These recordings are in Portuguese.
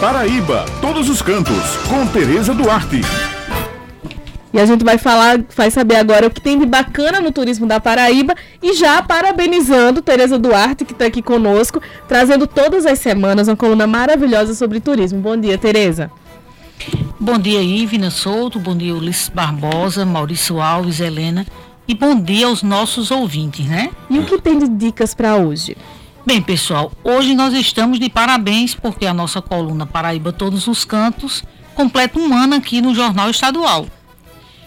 Paraíba, todos os cantos, com Tereza Duarte. E a gente vai falar, vai saber agora o que tem de bacana no turismo da Paraíba e já parabenizando Tereza Duarte, que está aqui conosco, trazendo todas as semanas uma coluna maravilhosa sobre turismo. Bom dia, Tereza. Bom dia, Ivina Souto, bom dia, Ulisses Barbosa, Maurício Alves, Helena, e bom dia aos nossos ouvintes, né? E o que tem de dicas para hoje? Bem, pessoal, hoje nós estamos de parabéns porque a nossa coluna Paraíba Todos os Cantos completa um ano aqui no Jornal Estadual.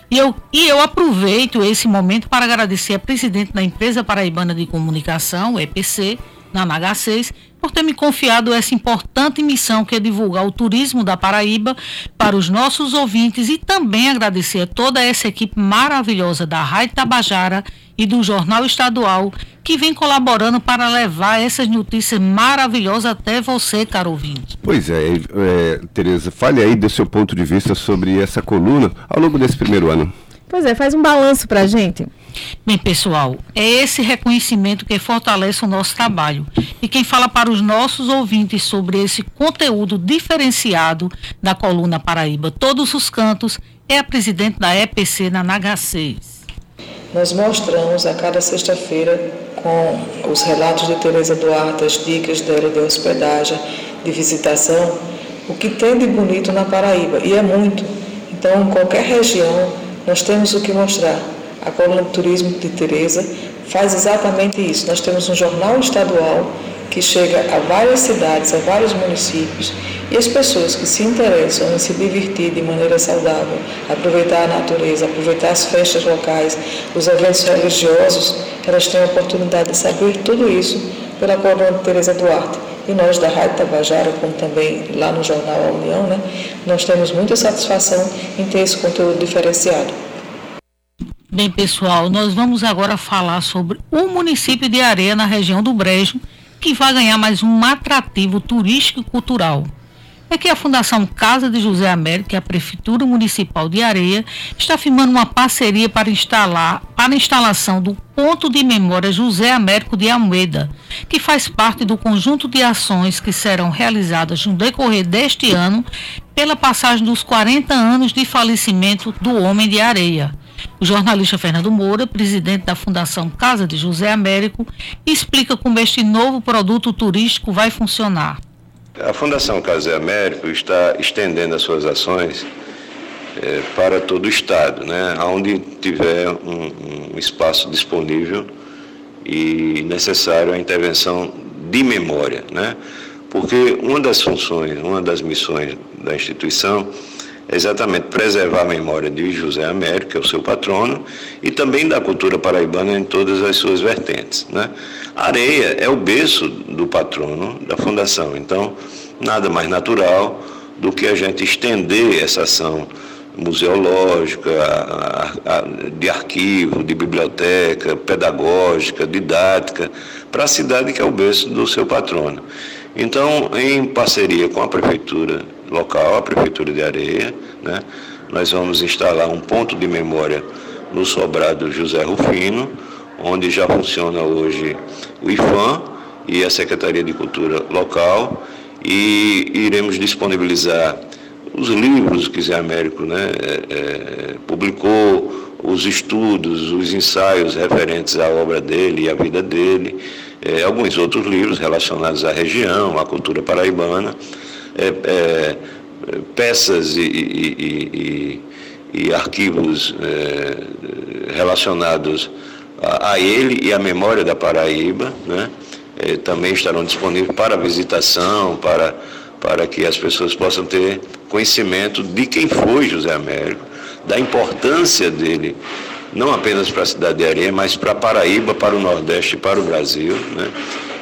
E eu, e eu aproveito esse momento para agradecer a presidente da Empresa Paraibana de Comunicação, EPC, na NH6, por ter me confiado essa importante missão que é divulgar o turismo da Paraíba para os nossos ouvintes e também agradecer a toda essa equipe maravilhosa da Rádio Tabajara e do Jornal Estadual que vem colaborando para levar essas notícias maravilhosas até você, caro ouvinte. Pois é, é Tereza, fale aí do seu ponto de vista sobre essa coluna ao longo desse primeiro ano. Pois é, faz um balanço para a gente. Bem, pessoal, é esse reconhecimento que fortalece o nosso trabalho. E quem fala para os nossos ouvintes sobre esse conteúdo diferenciado da coluna Paraíba Todos os Cantos é a presidente da EPC na NH6. Nós mostramos a cada sexta-feira com os relatos de Tereza Duarte, as dicas dela de hospedagem, de visitação, o que tem de bonito na Paraíba, e é muito. Então, em qualquer região, nós temos o que mostrar. A coluna de turismo de Tereza faz exatamente isso. Nós temos um jornal estadual que chega a várias cidades, a vários municípios, e as pessoas que se interessam em se divertir de maneira saudável, aproveitar a natureza, aproveitar as festas locais, os eventos religiosos, elas têm a oportunidade de saber tudo isso pela coluna de Tereza Duarte. E nós da Rádio Tabajara, como também lá no jornal A União, né, nós temos muita satisfação em ter esse conteúdo diferenciado. Bem, pessoal, nós vamos agora falar sobre o município de Areia, na região do Brejo, que vai ganhar mais um atrativo turístico e cultural. É que a Fundação Casa de José Américo e a Prefeitura Municipal de Areia está firmando uma parceria para instalar para a instalação do Ponto de Memória José Américo de Almeida, que faz parte do conjunto de ações que serão realizadas no decorrer deste ano pela passagem dos 40 anos de falecimento do Homem de Areia. O jornalista Fernando Moura, presidente da Fundação Casa de José Américo, explica como este novo produto turístico vai funcionar. A Fundação Casa de Américo está estendendo as suas ações é, para todo o Estado, né? onde tiver um, um espaço disponível e necessário a intervenção de memória. Né? Porque uma das funções, uma das missões da instituição exatamente preservar a memória de José Américo, que é o seu patrono, e também da cultura paraibana em todas as suas vertentes. Né? Areia é o berço do patrono da fundação, então nada mais natural do que a gente estender essa ação museológica, de arquivo, de biblioteca, pedagógica, didática, para a cidade que é o berço do seu patrono. Então, em parceria com a prefeitura local, a Prefeitura de Areia. Né? Nós vamos instalar um ponto de memória no sobrado José Rufino, onde já funciona hoje o IFAM e a Secretaria de Cultura local, e iremos disponibilizar os livros que Zé Américo né, é, é, publicou, os estudos, os ensaios referentes à obra dele e à vida dele, é, alguns outros livros relacionados à região, à cultura paraibana é, é, peças e, e, e, e arquivos é, relacionados a, a, ele e à memória da Paraíba, né? É, também estarão disponíveis para visitação, para, para que as pessoas possam ter conhecimento de quem foi José Américo, da importância dele, não apenas para a cidade de Areia, mas para a Paraíba, para o Nordeste e para o Brasil. Né?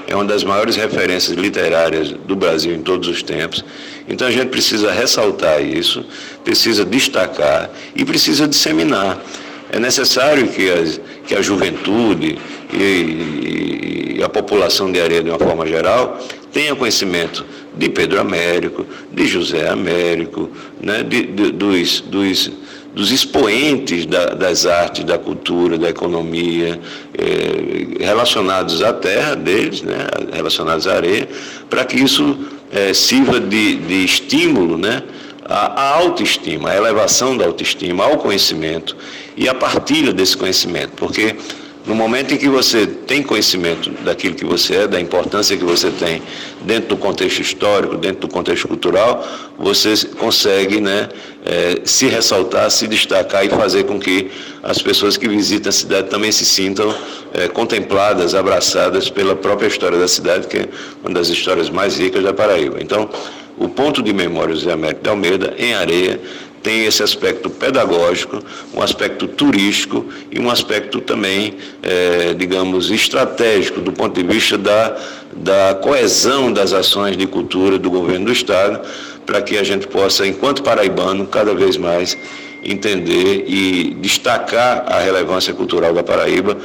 É uma das maiores referências literárias do Brasil em todos os tempos. Então a gente precisa ressaltar isso, precisa destacar e precisa disseminar. É necessário que, as, que a juventude e, e, a população de Areia, de uma forma geral, tenha conhecimento de Pedro Américo, de José Américo, né, de, de, dos, dos dos expoentes da, das artes, da cultura, da economia, eh, relacionados à terra deles, né, relacionados à areia, para que isso é, sirva de, de estímulo né, à, à autoestima, à elevação da autoestima, ao conhecimento e à partilha desse conhecimento, porque no momento em que você tem conhecimento daquilo que você é, da importância que você tem dentro do contexto histórico, dentro do contexto cultural, você consegue né, é, se ressaltar, se destacar e fazer com que as pessoas que visitam a cidade também se sintam é, contempladas, abraçadas pela própria história da cidade, que é uma das histórias mais ricas da Paraíba. Então, o ponto de memória José Américo de Almeida, em Areia, tem esse aspecto pedagógico, um aspecto turístico e um aspecto também, é, digamos, estratégico do ponto de vista da, da coesão das ações de cultura do governo do Estado, para que a gente possa, enquanto paraibano, cada vez mais entender e destacar a relevância cultural da Paraíba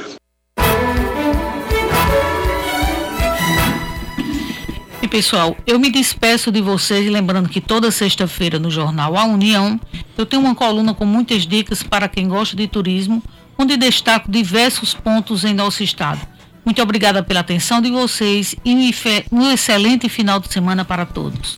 pessoal, eu me despeço de vocês, lembrando que toda sexta-feira no jornal A União, eu tenho uma coluna com muitas dicas para quem gosta de turismo, onde destaco diversos pontos em nosso estado. Muito obrigada pela atenção de vocês e um excelente final de semana para todos.